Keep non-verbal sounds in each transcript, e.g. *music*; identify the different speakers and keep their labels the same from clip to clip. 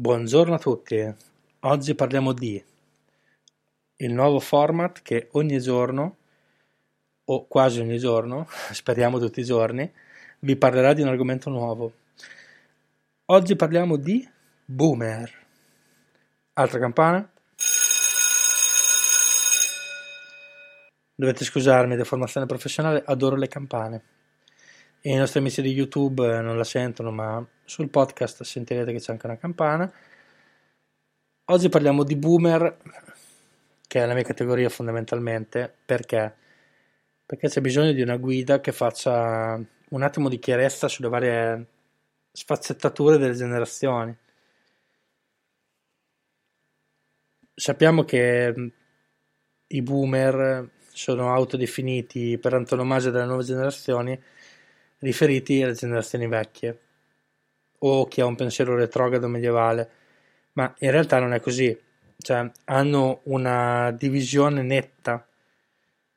Speaker 1: Buongiorno a tutti, oggi parliamo di il nuovo format che ogni giorno, o quasi ogni giorno, *laughs* speriamo tutti i giorni, vi parlerà di un argomento nuovo. Oggi parliamo di boomer. Altra campana? Dovete scusarmi, di formazione professionale, adoro le campane. E I nostri amici di YouTube eh, non la sentono, ma sul podcast sentirete che c'è anche una campana. Oggi parliamo di boomer, che è la mia categoria fondamentalmente, perché? Perché c'è bisogno di una guida che faccia un attimo di chiarezza sulle varie sfaccettature delle generazioni. Sappiamo che i boomer sono autodefiniti per antonomasia delle nuove generazioni riferiti alle generazioni vecchie o chi ha un pensiero retrogrado medievale, ma in realtà non è così, cioè hanno una divisione netta,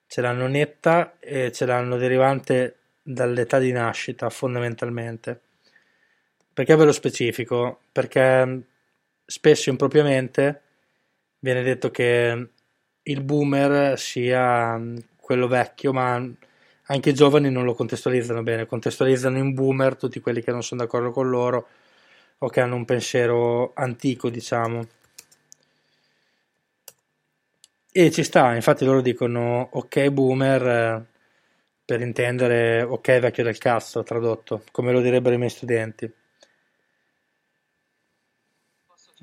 Speaker 1: ce l'hanno netta e ce l'hanno derivante dall'età di nascita fondamentalmente. Perché ve lo specifico? Perché spesso impropriamente viene detto che il boomer sia quello vecchio, ma anche i giovani non lo contestualizzano bene, contestualizzano in boomer tutti quelli che non sono d'accordo con loro o che hanno un pensiero antico, diciamo. E ci sta, infatti loro dicono ok boomer eh, per intendere ok vecchio del cazzo, tradotto, come lo direbbero i miei studenti.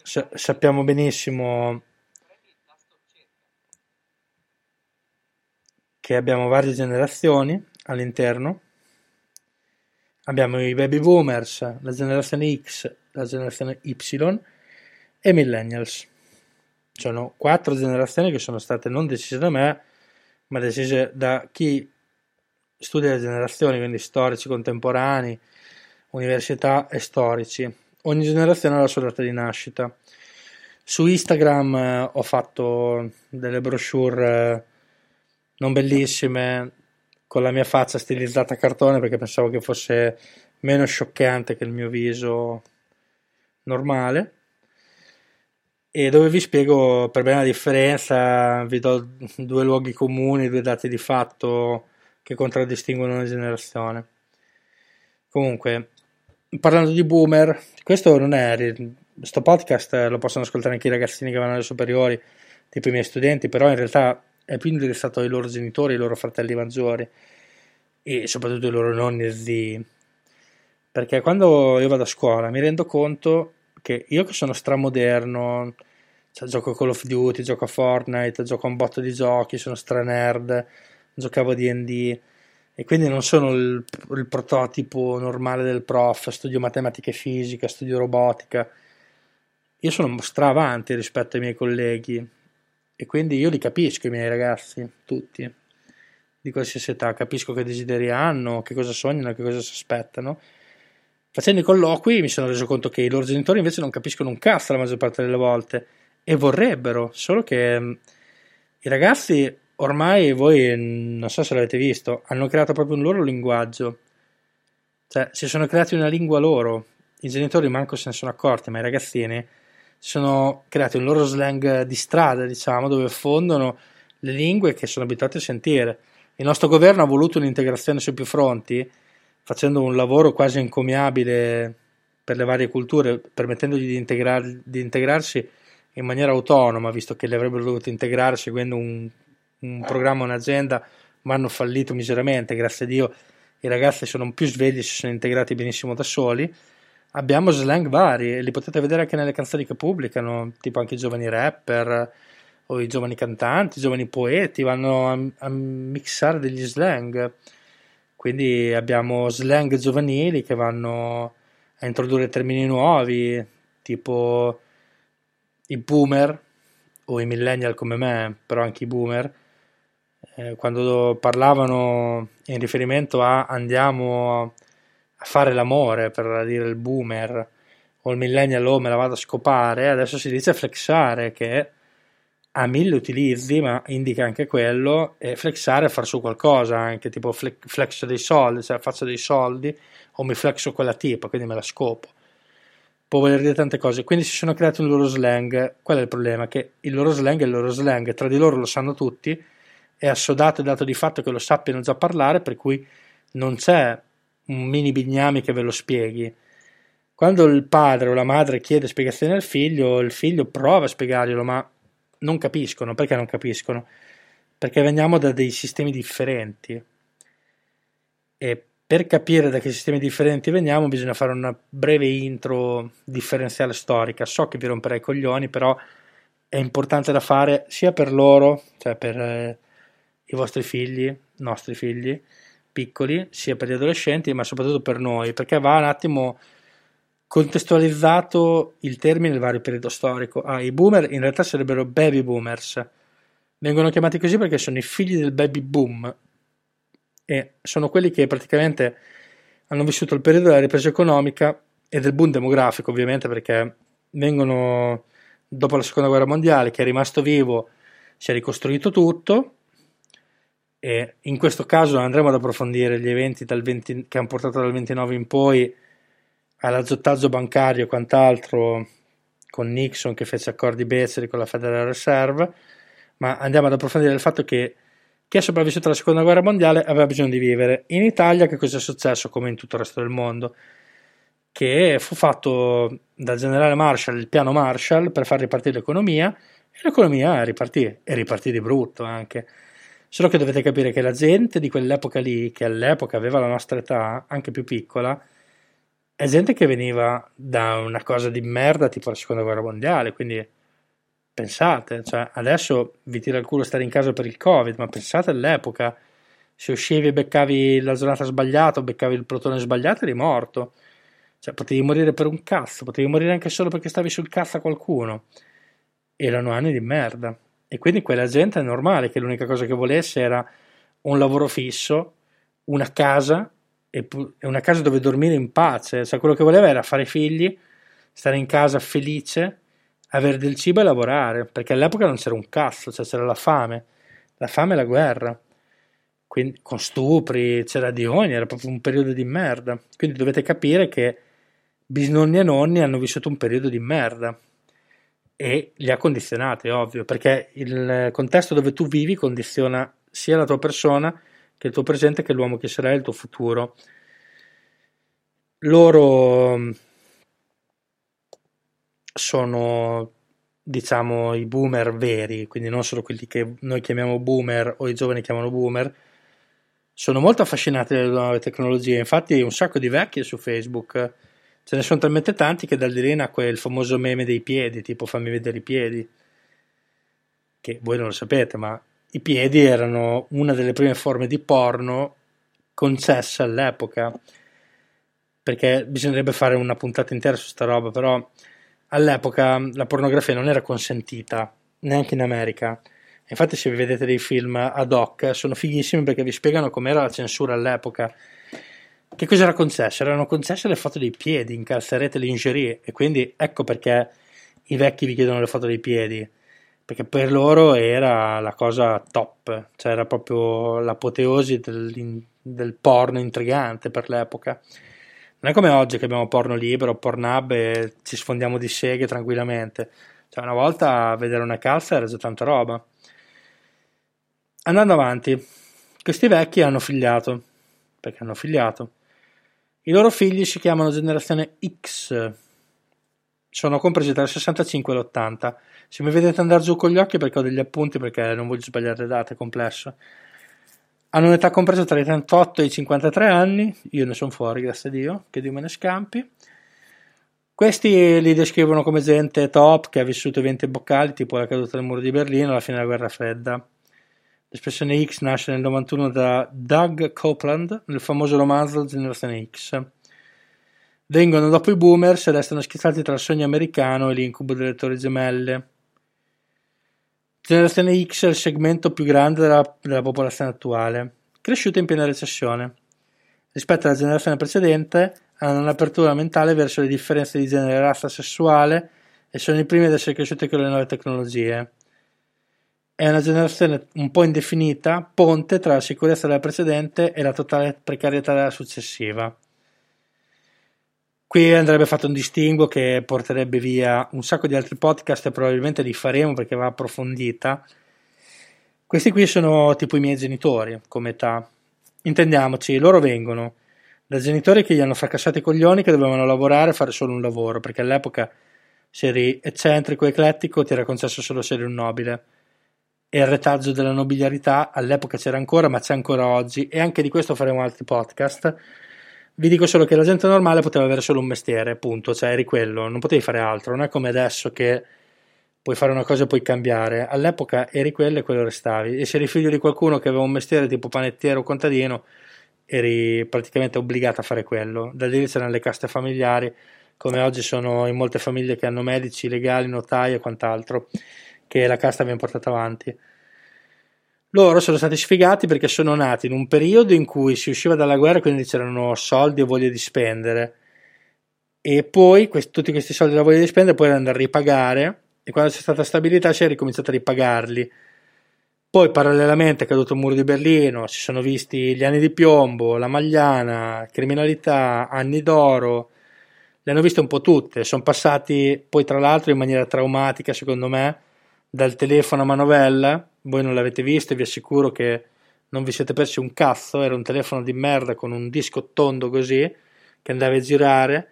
Speaker 1: Sa- sappiamo benissimo che abbiamo varie generazioni all'interno. Abbiamo i baby boomers, la generazione X, la generazione Y e millennials. Sono quattro generazioni che sono state non decise da me, ma decise da chi studia le generazioni, quindi storici contemporanei, università e storici. Ogni generazione ha la sua data di nascita. Su Instagram eh, ho fatto delle brochure eh, non bellissime, con la mia faccia stilizzata a cartone perché pensavo che fosse meno scioccante che il mio viso normale e dove vi spiego per bene la differenza, vi do due luoghi comuni, due dati di fatto che contraddistinguono una generazione. Comunque, parlando di boomer, questo non è, questo podcast lo possono ascoltare anche i ragazzini che vanno alle superiori, tipo i miei studenti, però in realtà è più interessato ai loro genitori, ai loro fratelli maggiori e soprattutto ai loro nonni e zii. Perché quando io vado a scuola mi rendo conto che io che sono stramoderno, cioè gioco a Call of Duty, gioco a Fortnite, gioco a un botto di giochi, sono stranerd, giocavo a D&D e quindi non sono il, il prototipo normale del prof, studio matematica e fisica, studio robotica. Io sono stra avanti rispetto ai miei colleghi e quindi io li capisco i miei ragazzi, tutti, di qualsiasi età, capisco che desideri hanno, che cosa sognano, che cosa si aspettano. Facendo i colloqui mi sono reso conto che i loro genitori invece non capiscono un cazzo la maggior parte delle volte e vorrebbero, solo che mm, i ragazzi ormai voi non so se l'avete visto, hanno creato proprio un loro linguaggio. Cioè, si sono creati una lingua loro. I genitori manco se ne sono accorti, ma i ragazzini sono creati un loro slang di strada, diciamo, dove fondono le lingue che sono abituati a sentire. Il nostro governo ha voluto un'integrazione su più fronti, facendo un lavoro quasi encomiabile per le varie culture, permettendogli di, integrar- di integrarsi in maniera autonoma, visto che le avrebbero dovuto integrare seguendo un, un programma, un'azienda, ma hanno fallito miseramente, grazie a Dio i ragazzi sono più svegli, si sono integrati benissimo da soli. Abbiamo slang vari, li potete vedere anche nelle canzoni che pubblicano, tipo anche i giovani rapper o i giovani cantanti, i giovani poeti vanno a, a mixare degli slang. Quindi abbiamo slang giovanili che vanno a introdurre termini nuovi, tipo i boomer o i millennial come me, però anche i boomer, eh, quando parlavano in riferimento a andiamo a fare l'amore, per dire il boomer, o il millennial o oh, me la vado a scopare, adesso si dice flexare, che ha mille utilizzi, ma indica anche quello, e flexare è far su qualcosa, anche tipo flex dei soldi, cioè faccio dei soldi o mi flexo quella tipa, quindi me la scopo. Può voler dire tante cose, quindi si sono creati un loro slang. Qual è il problema? Che il loro slang è il loro slang, tra di loro lo sanno tutti, è assodato e dato di fatto che lo sappiano già parlare, per cui non c'è un mini bignami che ve lo spieghi. Quando il padre o la madre chiede spiegazioni al figlio, il figlio prova a spiegarglielo, ma non capiscono. Perché non capiscono? Perché veniamo da dei sistemi differenti. E per capire da che sistemi differenti veniamo bisogna fare una breve intro differenziale storica. So che vi romperei i coglioni, però è importante da fare sia per loro, cioè per eh, i vostri figli, nostri figli piccoli, sia per gli adolescenti, ma soprattutto per noi, perché va un attimo contestualizzato il termine nel vario periodo storico. Ah, i boomer in realtà sarebbero baby boomers. Vengono chiamati così perché sono i figli del baby boom e sono quelli che praticamente hanno vissuto il periodo della ripresa economica e del boom demografico, ovviamente, perché vengono dopo la seconda guerra mondiale, che è rimasto vivo, si è ricostruito tutto. E in questo caso andremo ad approfondire gli eventi 20, che hanno portato dal 29 in poi all'azzottaggio bancario e quant'altro con Nixon che fece accordi beceri con la Federal Reserve, ma andiamo ad approfondire il fatto che chi è sopravvissuto alla seconda guerra mondiale aveva bisogno di vivere. In Italia che cosa è successo come in tutto il resto del mondo? Che fu fatto dal generale Marshall il piano Marshall per far ripartire l'economia e l'economia ripartì e ripartì di brutto anche. Solo che dovete capire che la gente di quell'epoca lì, che all'epoca aveva la nostra età, anche più piccola, è gente che veniva da una cosa di merda tipo la seconda guerra mondiale, quindi pensate, cioè adesso vi tira il culo stare in casa per il covid, ma pensate all'epoca, se uscivi e beccavi la giornata sbagliata o beccavi il protone sbagliato eri morto, cioè potevi morire per un cazzo, potevi morire anche solo perché stavi sul cazzo a qualcuno, erano anni di merda, e quindi quella gente è normale che l'unica cosa che volesse era un lavoro fisso, una casa e una casa dove dormire in pace, cioè quello che voleva era fare figli, stare in casa felice, avere del cibo e lavorare, perché all'epoca non c'era un cazzo, cioè c'era la fame, la fame e la guerra, quindi con stupri, c'era di ogni, era proprio un periodo di merda, quindi dovete capire che bisnonni e nonni hanno vissuto un periodo di merda e li ha condizionati, ovvio, perché il contesto dove tu vivi condiziona sia la tua persona che il tuo presente, che l'uomo che sarai, il tuo futuro. Loro sono, diciamo, i boomer veri, quindi non solo quelli che noi chiamiamo boomer o i giovani chiamano boomer, sono molto affascinati dalle nuove tecnologie. Infatti, un sacco di vecchie su Facebook. Ce ne sono talmente tanti che da lì nacque il famoso meme dei piedi, tipo fammi vedere i piedi. Che voi non lo sapete, ma i piedi erano una delle prime forme di porno concesse all'epoca perché bisognerebbe fare una puntata intera su sta roba però all'epoca la pornografia non era consentita neanche in America infatti se vi vedete dei film ad hoc sono fighissimi perché vi spiegano com'era la censura all'epoca che cosa era concesso? erano concesse le foto dei piedi in calzarete lingerie e quindi ecco perché i vecchi vi chiedono le foto dei piedi perché per loro era la cosa top, cioè era proprio l'apoteosi del, del porno intrigante per l'epoca. Non è come oggi che abbiamo porno libero, Pornhub e ci sfondiamo di seghe tranquillamente. Cioè, una volta vedere una calza era già tanta roba. Andando avanti, questi vecchi hanno figliato, perché hanno figliato, I loro figli si chiamano generazione X, sono compresi tra il 65 e l'80. Se mi vedete andare giù con gli occhi perché ho degli appunti perché non voglio sbagliare le date, è complesso. Hanno un'età compresa tra i 38 e i 53 anni, io ne sono fuori, grazie a Dio, che Dio me ne scampi. Questi li descrivono come gente top che ha vissuto eventi boccali tipo la caduta del muro di Berlino alla fine della guerra fredda. L'espressione X nasce nel 91 da Doug Copeland nel famoso romanzo Generazione X. Vengono dopo i boomers e restano schizzati tra il sogno americano e l'incubo delle torri gemelle. Generazione X è il segmento più grande della, della popolazione attuale, cresciuta in piena recessione. Rispetto alla generazione precedente, hanno un'apertura mentale verso le differenze di genere e razza sessuale e sono i primi ad essere cresciuti con le nuove tecnologie. È una generazione un po' indefinita, ponte tra la sicurezza della precedente e la totale precarietà della successiva. Qui andrebbe fatto un distinguo che porterebbe via un sacco di altri podcast e probabilmente li faremo perché va approfondita. Questi qui sono tipo i miei genitori come età. Intendiamoci, loro vengono da genitori che gli hanno fracassato i coglioni che dovevano lavorare e fare solo un lavoro, perché all'epoca se eri eccentrico eclettico ti era concesso solo essere un nobile. E il retaggio della nobiliarità all'epoca c'era ancora, ma c'è ancora oggi, e anche di questo faremo altri podcast vi dico solo che la gente normale poteva avere solo un mestiere, punto, cioè eri quello, non potevi fare altro, non è come adesso che puoi fare una cosa e puoi cambiare. All'epoca eri quello e quello restavi. E se eri figlio di qualcuno che aveva un mestiere tipo panettiere o contadino, eri praticamente obbligato a fare quello. Da lì c'erano le caste familiari, come oggi sono in molte famiglie che hanno medici, legali, notai e quant'altro, che la casta viene portata avanti. Loro sono stati sfigati perché sono nati in un periodo in cui si usciva dalla guerra, quindi c'erano soldi e voglia di spendere. E poi questi, tutti questi soldi e la voglia di spendere poi erano da ripagare e quando c'è stata stabilità si è ricominciato a ripagarli. Poi parallelamente è caduto il muro di Berlino, si sono visti gli anni di piombo, la Magliana, criminalità, anni d'oro, le hanno viste un po' tutte, sono passati poi tra l'altro in maniera traumatica secondo me dal telefono a manovella voi non l'avete visto vi assicuro che non vi siete persi un cazzo, era un telefono di merda con un disco tondo così che andava a girare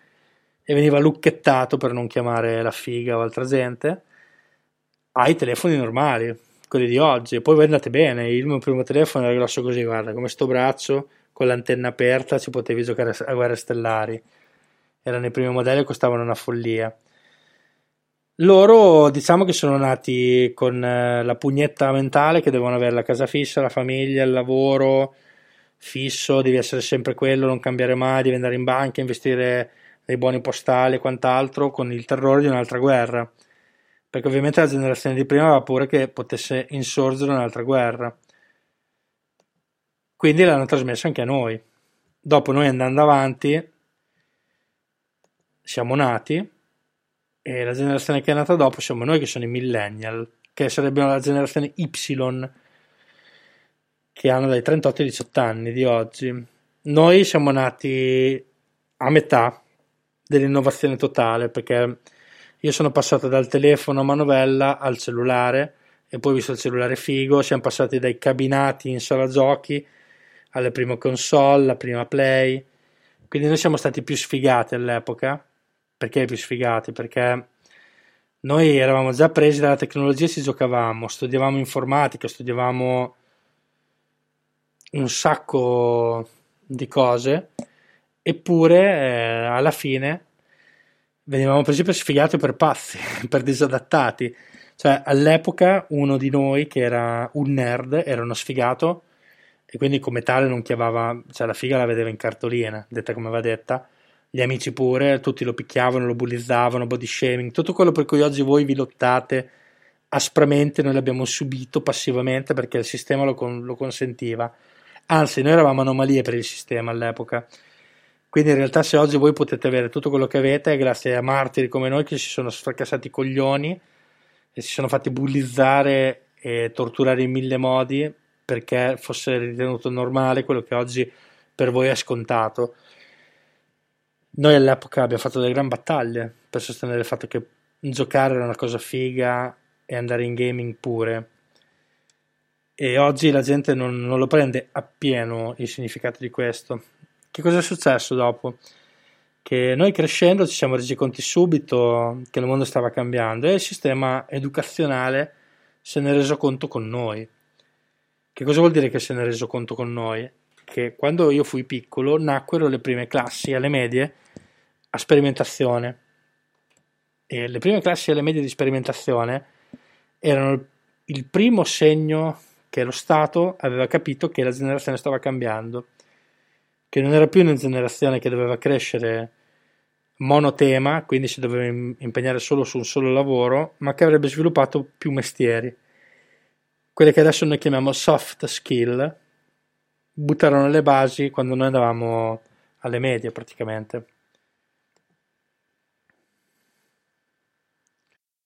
Speaker 1: e veniva lucchettato per non chiamare la figa o altra gente ai telefoni normali, quelli di oggi. Poi voi andate bene, il mio primo telefono era grosso così, guarda, come sto braccio con l'antenna aperta ci potevi giocare a guerre stellari. Erano i primi modelli e costavano una follia. Loro diciamo che sono nati con eh, la pugnetta mentale che devono avere la casa fissa, la famiglia, il lavoro fisso, devi essere sempre quello, non cambiare mai, devi andare in banca, investire nei buoni postali e quant'altro, con il terrore di un'altra guerra. Perché ovviamente la generazione di prima aveva paura che potesse insorgere un'altra guerra. Quindi l'hanno trasmesso anche a noi. Dopo noi andando avanti, siamo nati e la generazione che è nata dopo siamo noi che sono i millennial, che sarebbero la generazione Y, che hanno dai 38 ai 18 anni di oggi. Noi siamo nati a metà dell'innovazione totale, perché io sono passato dal telefono a manovella al cellulare e poi visto il cellulare figo, siamo passati dai cabinati in sala giochi alle prime console, la prima play, quindi noi siamo stati più sfigati all'epoca perché più sfigati? Perché noi eravamo già presi dalla tecnologia e ci giocavamo, studiavamo informatica, studiavamo un sacco di cose, eppure eh, alla fine venivamo presi per sfigati o per pazzi, *laughs* per disadattati. Cioè, all'epoca uno di noi che era un nerd era uno sfigato e quindi come tale non chiamava, cioè la figa la vedeva in cartolina, detta come va detta, gli amici pure, tutti lo picchiavano, lo bullizzavano, body shaming, tutto quello per cui oggi voi vi lottate aspramente, noi l'abbiamo subito passivamente perché il sistema lo, con, lo consentiva. Anzi, noi eravamo anomalie per il sistema all'epoca. Quindi in realtà se oggi voi potete avere tutto quello che avete è grazie a martiri come noi che si sono fracassati i coglioni e si sono fatti bullizzare e torturare in mille modi perché fosse ritenuto normale quello che oggi per voi è scontato. Noi all'epoca abbiamo fatto delle gran battaglie per sostenere il fatto che giocare era una cosa figa e andare in gaming pure. E oggi la gente non, non lo prende appieno il significato di questo. che cosa è successo dopo? Che noi crescendo ci siamo resi conto subito che il mondo stava cambiando e il sistema educazionale se ne è reso conto con noi. Che cosa vuol dire che se ne è reso conto con noi? Che quando io fui piccolo nacquero le prime classi alle medie a sperimentazione. E le prime classi alle medie di sperimentazione erano il primo segno che lo Stato aveva capito che la generazione stava cambiando, che non era più una generazione che doveva crescere monotema, quindi si doveva impegnare solo su un solo lavoro, ma che avrebbe sviluppato più mestieri. Quelle che adesso noi chiamiamo soft skill, buttarono le basi quando noi andavamo alle medie praticamente.